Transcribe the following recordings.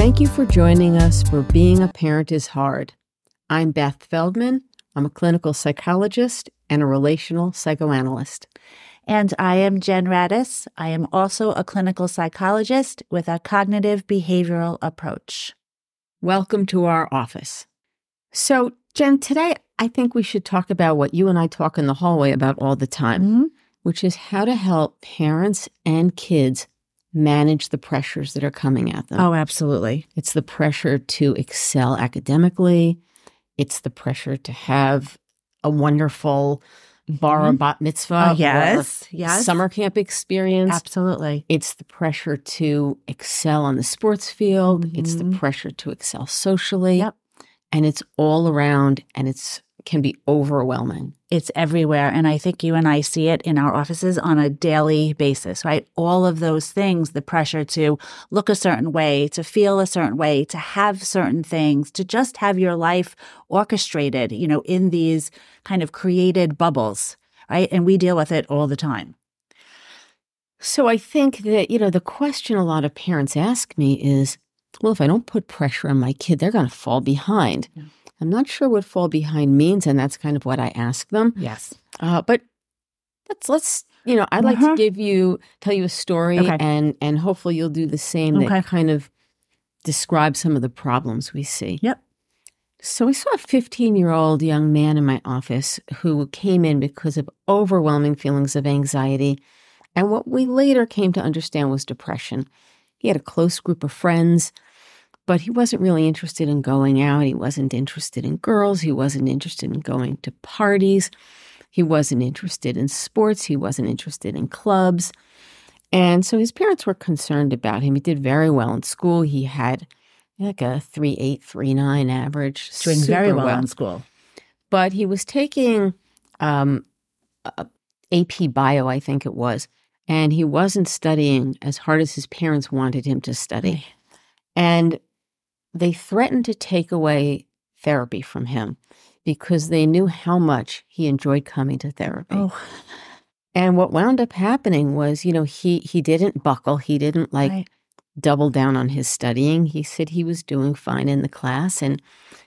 Thank you for joining us for Being a Parent is Hard. I'm Beth Feldman. I'm a clinical psychologist and a relational psychoanalyst. And I am Jen Radis. I am also a clinical psychologist with a cognitive behavioral approach. Welcome to our office. So, Jen, today I think we should talk about what you and I talk in the hallway about all the time, Mhm. which is how to help parents and kids manage the pressures that are coming at them. Oh, absolutely. It's the pressure to excel academically. It's the pressure to have a wonderful bar Mhm. bat mitzvah Oh, yes. Yes. summer camp experience. Absolutely. It's the pressure to excel on the sports field. It's the Mhm. pressure to excel socially. Yep. And it's all around and it's can be overwhelming. It's everywhere. And I think you and I see it in our offices on a daily basis, right? All of those things the pressure to look a certain way, to feel a certain way, to have certain things, to just have your life orchestrated, you know, in these kind of created bubbles, right? And we deal with it all the time. So I think that, you know, the question a lot of parents ask me is, well, if I don't put pressure on my kid, they're going to fall behind. Yeah. I'm not sure what fall behind means, and that's kind of what I ask them. Yes. Uh, but let's let's you know, I'd like Uh-huh. to give you tell you a story, Okay. and and hopefully you'll do the same. Okay. That kind of describe some of the problems we see. Yep. So I saw a 15 year old young man in my office who came in because of overwhelming feelings of anxiety, and what we later came to understand was depression. He had a close group of friends. But he wasn't really interested in going out. He wasn't interested in girls. He wasn't interested in going to parties. He wasn't interested in sports. He wasn't interested in clubs. And so his parents were concerned about him. He did very well in school. He had like a 3.8, 3.9 average. Doing very super well in school. But he was taking um, AP Bio, I think it was, and he wasn't studying as hard as his parents wanted him to study. And they threatened to take away therapy from him because they knew how much he enjoyed coming to therapy. Oh, And what wound up happening was, you know, he he didn't buckle. He didn't like right. double down on his studying. He said he was doing fine in the class, and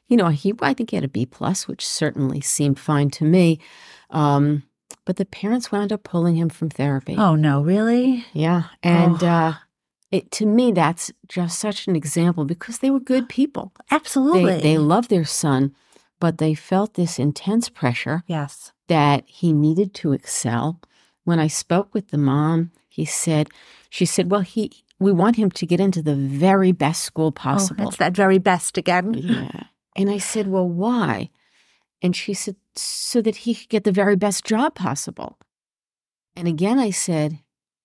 you know, he I think he had a B plus, which certainly seemed fine to me. Um, but the parents wound up pulling him from therapy. Oh, no, really? Yeah, and Oh. uh, it to me that's just such an example because they were good people. Absolutely. They they loved their son, but they felt this intense pressure yes. that he needed to excel. When I spoke with the mom, he said, she said, well, he we want him to get into the very best school Oh, possible. that's that very best again. yeah. And I said, well, why? And she said, so that he could get the very best job possible. And again, I said,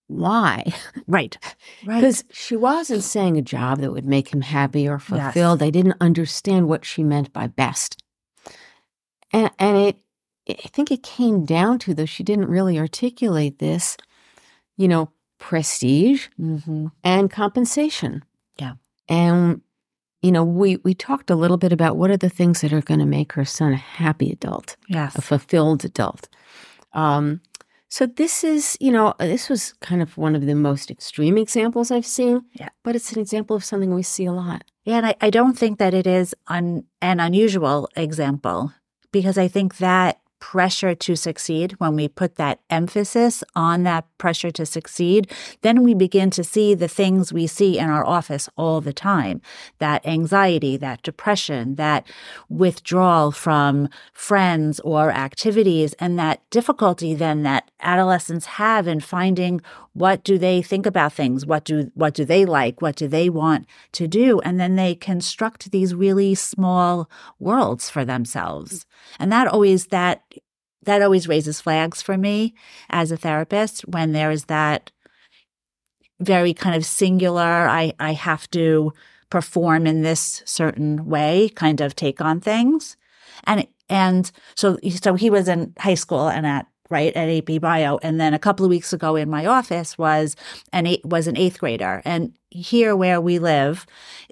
why? Right. Right. Because she wasn't saying a job that would make him happy or fulfilled. I didn't understand what she meant by best. And, and it, I think it came down to, though she didn't really articulate this, you know, prestige hmm and compensation. Yeah. And, you know, we, we talked a little bit about what are the things that are going to make her son a happy adult Yes. a fulfilled adult. Um, so this is, you know, uh, this was kind of one of the most extreme examples I've seen. Yeah. But it's an example of something we see a lot. Yeah, and I, I don't think that it is un, an unusual example because I think that pressure to succeed, when we put that emphasis on that pressure to succeed, then we begin to see the things we see in our office all the time. That anxiety, that depression, that withdrawal from friends or activities, and that difficulty then that adolescents have in finding what do they think about things? What do what do they like? What do they want to do? And then they construct these really small worlds for themselves. And that always that that always raises flags for me as a therapist when there is that very kind of singular i i have to perform in this certain way kind of take on things. And and so so he was in high school and at right at AP Bio, and then a couple of weeks ago in my office was an eight, was an eighth grader, and here where we live,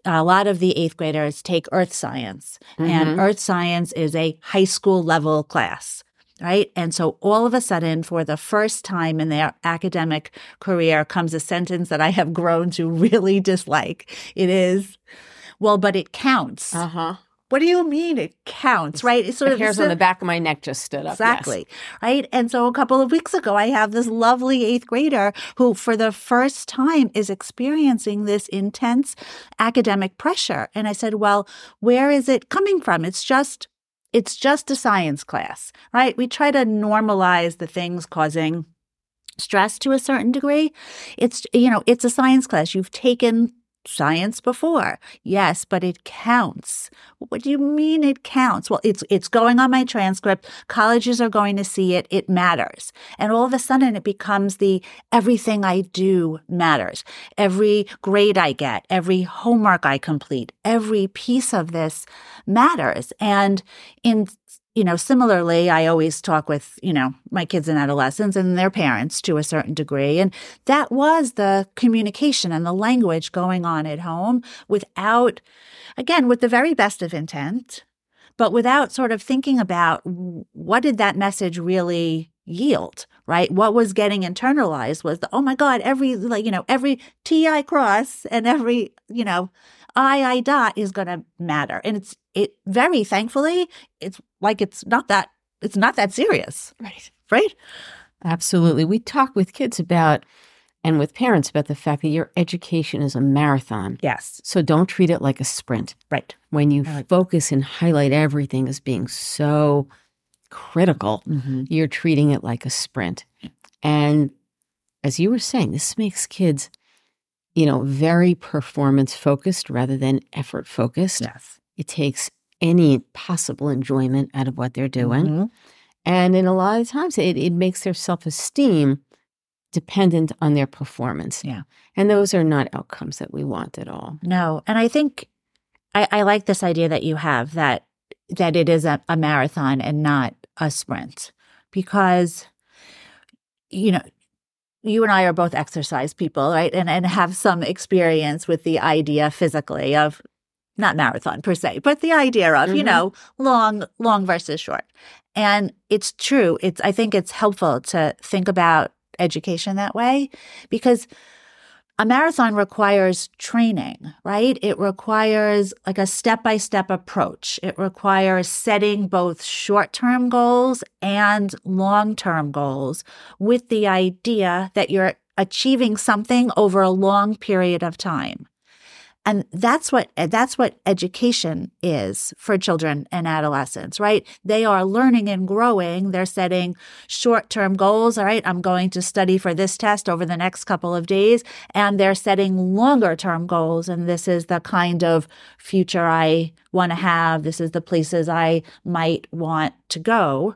a lot of the eighth graders take earth science, and Mhm. earth science is a high school level class. right? And so all of a sudden, for the first time in their academic career, comes a sentence that I have grown to really dislike. It is, well, but it counts. Uh huh. What do you mean it counts, right? It's sort The of hairs on the back of my neck just stood up. yes. Exactly. Right. And so a couple of weeks ago, I have this lovely eighth grader who, for the first time, is experiencing this intense academic pressure. And I said, Well, where is it coming from? It's just. It's just a science class, right? We try to normalize the things causing stress to a certain degree. It's, you know, it's a science class. You've taken science before. Yes, but it counts. What do you mean it counts? Well, it's it's going on my transcript. Colleges are going to see it. It matters. And all of a sudden it becomes the everything I do matters. Every grade I get, every homework I complete, every piece of this matters. And in you know, similarly, I always talk with, you know, my kids and adolescents and their parents to a certain degree. And that was the communication and the language going on at home without, again, with the very best of intent, but without sort of thinking about what did that message really yield, right? What was getting internalized was the, oh my God, every, like, you know, every T I cross and every, you know, I I dot is going to matter. And it's, it very thankfully, it's like it's not that, it's not that serious, Right. right? Absolutely. We talk with kids about and with parents about the fact that your education is a marathon. Yes. So don't treat it like a sprint. Right. When you like focus and highlight everything as being so critical, Mm-hmm. you're treating it like a sprint. And as you were saying, this makes kids, you know, very performance focused rather than effort focused. Yes. It takes any possible enjoyment out of what they're doing. Mhm. And in a lot of times, it, it makes their self esteem dependent on their performance. Yeah. And those are not outcomes that we want at all. No. And I think I, I like this idea that you have that that it is a, a marathon and not a sprint because you know you and I are both exercise people, right? And and have some experience with the idea physically of not marathon per se, but the idea of, you Mhm. know, long long versus short. And it's true. It's I think it's helpful to think about education that way because a marathon requires training, right? It requires like a step by step approach. It requires setting both short term goals and long term goals with the idea that you're achieving something over a long period of time. And that's what eh, that's what education is for children and adolescents, right? They are learning and growing. They're setting short-term goals, all right? I'm going to study for this test over the next couple of days, and they're setting longer-term goals and this is the kind of future I want to have. This is the places I might want to go.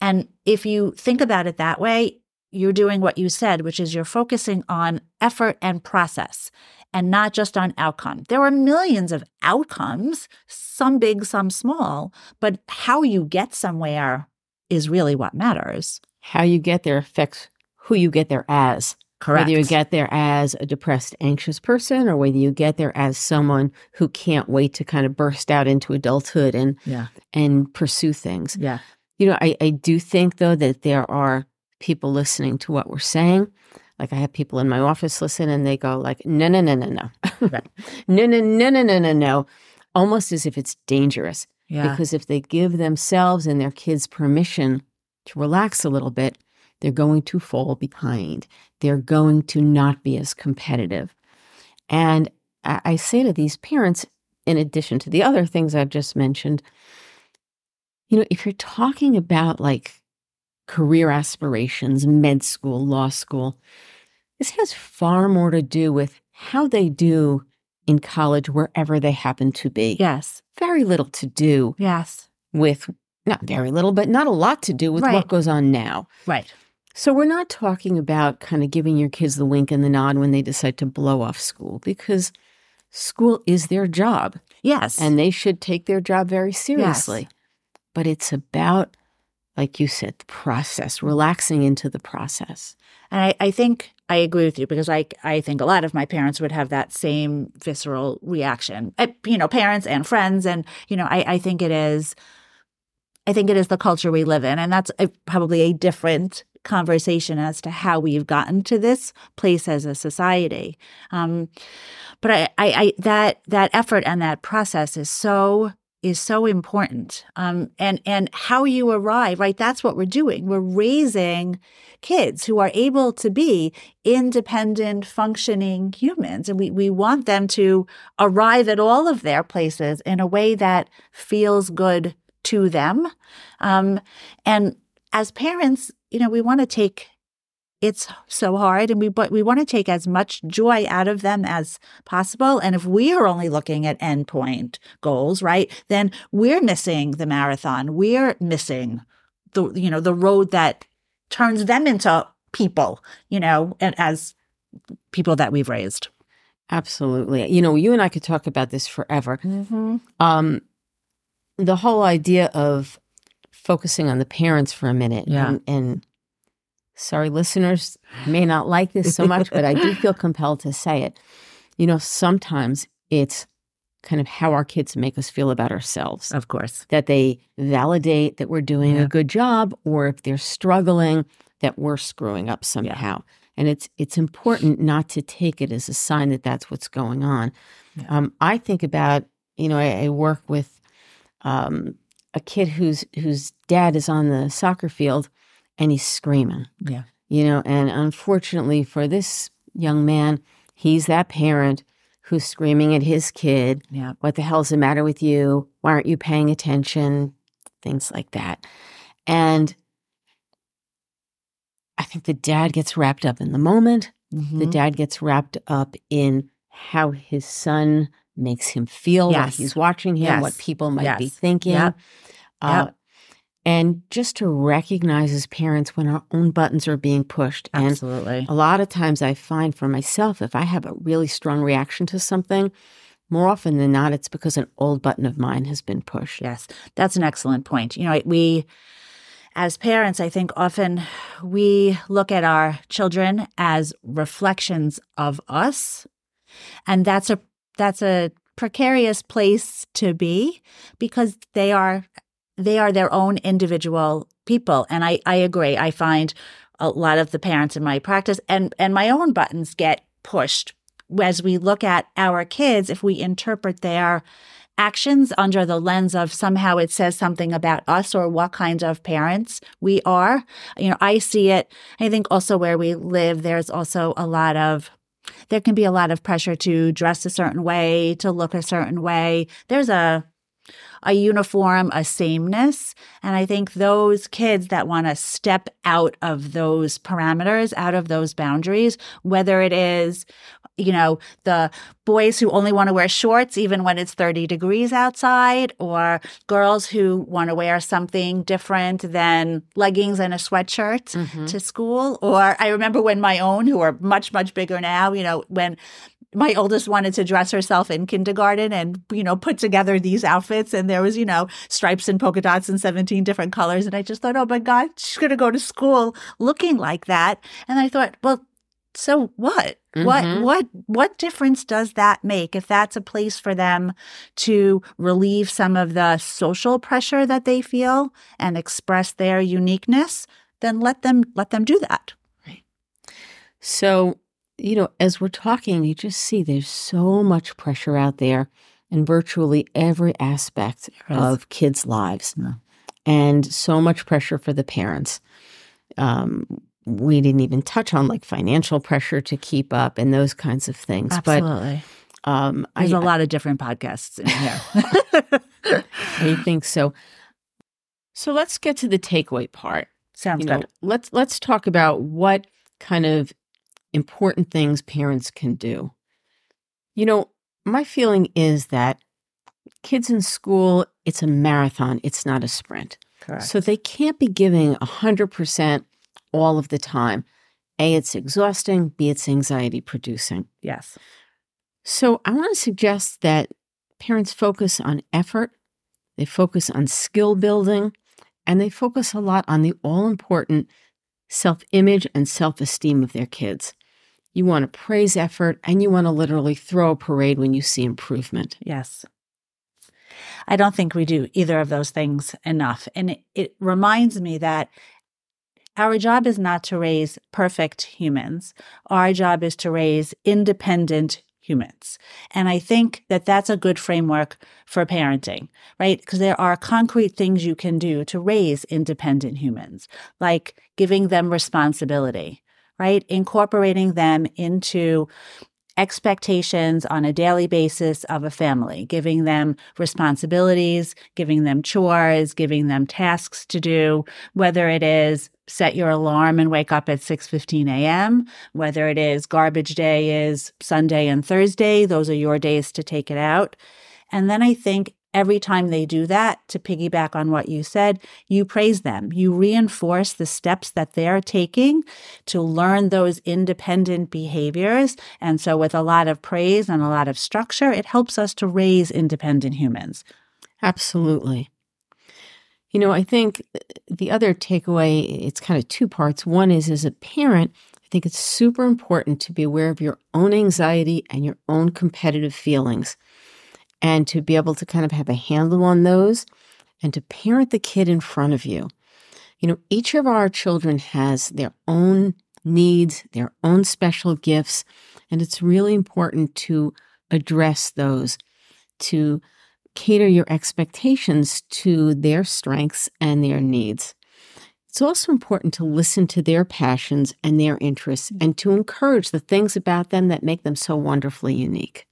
And if you think about it that way, you're doing what you said, which is you're focusing on effort and process and not just on outcome. There are millions of outcomes, some big, some small, but how you get somewhere is really what matters. How you get there affects who you get there as. Correct. Whether you get there as a depressed, anxious person or whether you get there as someone who can't wait to kind of burst out into adulthood and yeah. and pursue things. Yeah. You know, I, I do think though that there are people listening to what we're saying. Like I have people in my office listen and they go like, no, no, no, no, no. Right. no, no, no, no, no, no, no. Almost as if it's dangerous. Yeah. Because if they give themselves and their kids permission to relax a little bit, they're going to fall behind. They're going to not be as competitive. And I, I say to these parents, in addition to the other things I've just mentioned, you know, if you're talking about like career aspirations, med school, law school, this has far more to do with how they do in college, wherever they happen to be. yes. Very little to do Yes. with, not very little, but not a lot to do with Right. what goes on now. Right. So we're not talking about kind of giving your kids the wink and the nod when they decide to blow off school because school is their job Yes. and they should take their job very seriously. But it's about, like you said, the process, relaxing into the process. And I, I think I agree with you because I I think a lot of my parents would have that same visceral reaction. Uh, You know, parents and friends, and you know, I, I think it is I think it is the culture we live in. And that's a, probably a different conversation as to how we've gotten to this place as a society. Um, but I, I, I, that that effort and that process is so is so important. Um, and and how you arrive, right? That's what we're doing. We're raising kids who are able to be independent, functioning humans, and we we want them to arrive at all of their places in a way that feels good to them. Um, and as parents, you know, we want to take it's so hard and we but we want to take as much joy out of them as possible and if we are only looking at endpoint goals right then we're missing the marathon we're missing the you know the road that turns them into people you know and as people that we've raised absolutely you know you and i could talk about this forever mm-hmm. um the whole idea of focusing on the parents for a minute yeah. and, and sorry, listeners may not like this so much, but I do feel compelled to say it. You know, sometimes it's kind of how our kids make us feel about ourselves. Of course. That they validate that we're doing Yeah. a good job, or if they're struggling, that we're screwing up somehow. And it's it's important not to take it as a sign that that's what's going on. Yeah. Um, I think about you know I, I work with um, a kid whose whose dad is on the soccer field and he's screaming Yeah. you know and unfortunately for this young man he's that parent who's screaming at his kid Yeah. what the hell's the matter with you why aren't you paying attention things like that and i think the dad gets wrapped up in the moment the Mhm. dad gets wrapped up in how his son makes him feel Yes. he's watching him, what people might be thinking. Yep. Uh, Yep. And just to recognize as parents when our own buttons are being pushed. And Absolutely. a lot of times I find for myself, if I have a really strong reaction to something, more often than not, it's because an old button of mine has been pushed. Yes, that's an excellent point. You know, we, as parents, I think often we look at our children as reflections of us, and that's a that's a precarious place to be because they are they are their own individual people. And I I agree. I find a lot of the parents in my practice and and my own buttons get pushed as we look at our kids if we interpret their actions under the lens of somehow it says something about us or what kind of parents we are. You know, I see it. I think also where we live, there's also a lot of there can be a lot of pressure to dress a certain way, to look a certain way. There's a a uniform, a sameness. And I think those kids that want to step out of those parameters, out of those boundaries, whether it is, you know, the boys who only want to wear shorts even when it's 30 degrees outside, or girls who want to wear something different than leggings and a sweatshirt Mhm. to school. Or I remember when my own, who are much, much bigger now, you know, when my oldest wanted to dress herself in kindergarten and, you know, put together these outfits. And there was, you know, stripes and polka dots and 17 different colors. And I just thought, oh my God, she's going to go to school looking like that. And I thought, well, so what? What Mhm. what what difference does that make if that's a place for them to relieve some of the social pressure that they feel and express their uniqueness? Then let them let them do that. So, you know, as we're talking, you just see there's so much pressure out there in virtually every aspect of kids' lives, Yeah. and so much pressure for the parents. Um, we didn't even touch on like financial pressure to keep up and those kinds of things. Absolutely. But um, There's a lot of different podcasts in here. I think so. So let's get to the takeaway part. Sounds you know, good. let's let's talk about what kind of important things parents can do. You know, my feeling is that kids in school, it's a marathon, it's not a sprint. Correct. So they can't be giving 100% all of the time. A, it's exhausting. B, it's anxiety producing. yes. So I want to suggest that parents focus on effort, they focus on skill building, and they focus a lot on the all important self image and self esteem of their kids. You want to praise effort and you want to literally throw a parade when you see improvement. Yes. I don't think we do either of those things enough. And it, it reminds me that our job is not to raise perfect humans. Our job is to raise independent humans. And I think that that's a good framework for parenting, right? Because there are concrete things you can do to raise independent humans, like giving them responsibility, right? Incorporating them into expectations on a daily basis of a family, giving them responsibilities, giving them chores, giving them tasks to do, whether it is set your alarm and wake up at 6:15 a.m., whether it is garbage day is Sunday and Thursday, those are your days to take it out. And then I think every time they do that, to piggyback on what you said, you praise them. You reinforce the steps that they're taking to learn those independent behaviors. And so, with a lot of praise and a lot of structure, it helps us to raise independent humans. Absolutely. You know, I think the other takeaway, it's kind of two parts. One is as a parent, I think it's super important to be aware of your own anxiety and your own competitive feelings and to be able to kind of have a handle on those and to parent the kid in front of you. You know, each of our children has their own needs, their own special gifts, and it's really important to address those, to cater your expectations to their strengths and their needs. It's also important to listen to their passions and their interests and to encourage the things about them that make them so wonderfully unique.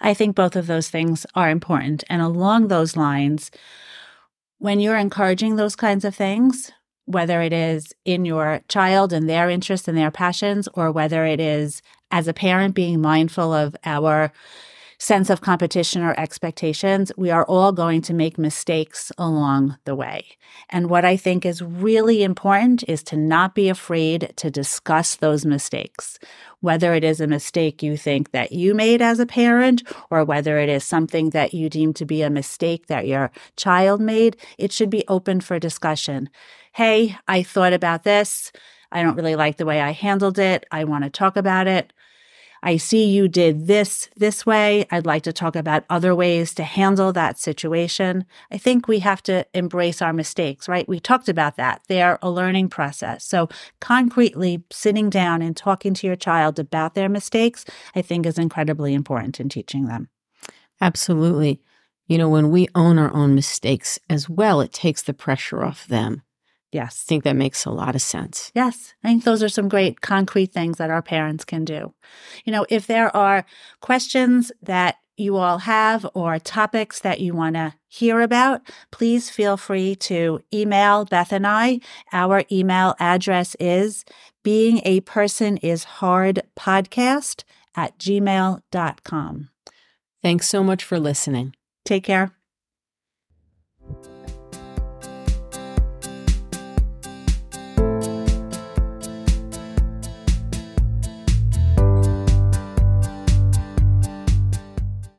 I think both of those things are important. And along those lines, when you're encouraging those kinds of things, whether it is in your child and their interests and their passions, or whether it is as a parent being mindful of our sense of competition or expectations, we are all going to make mistakes along the way. And what I think is really important is to not be afraid to discuss those mistakes, whether it is a mistake you think that you made as a parent or whether it is something that you deem to be a mistake that your child made, it should be open for discussion. Hey, I thought about this. I don't really like the way I handled it. I want to talk about it. I see you did this this way. I'd like to talk about other ways to handle that situation. I think we have to embrace our mistakes, right? We talked about that. They're a learning process. So, concretely sitting down and talking to your child about their mistakes, I think is incredibly important in teaching them. Absolutely. You know, when we own our own mistakes as well, it takes the pressure off them. Yes. I think that makes a lot of sense. Yes. I think those are some great concrete things that our parents can do. You know, if there are questions that you all have or topics that you want to hear about, please feel free to email Beth and I. Our email address is being a person is hard podcast at gmail.com. Thanks so much for listening. Take care.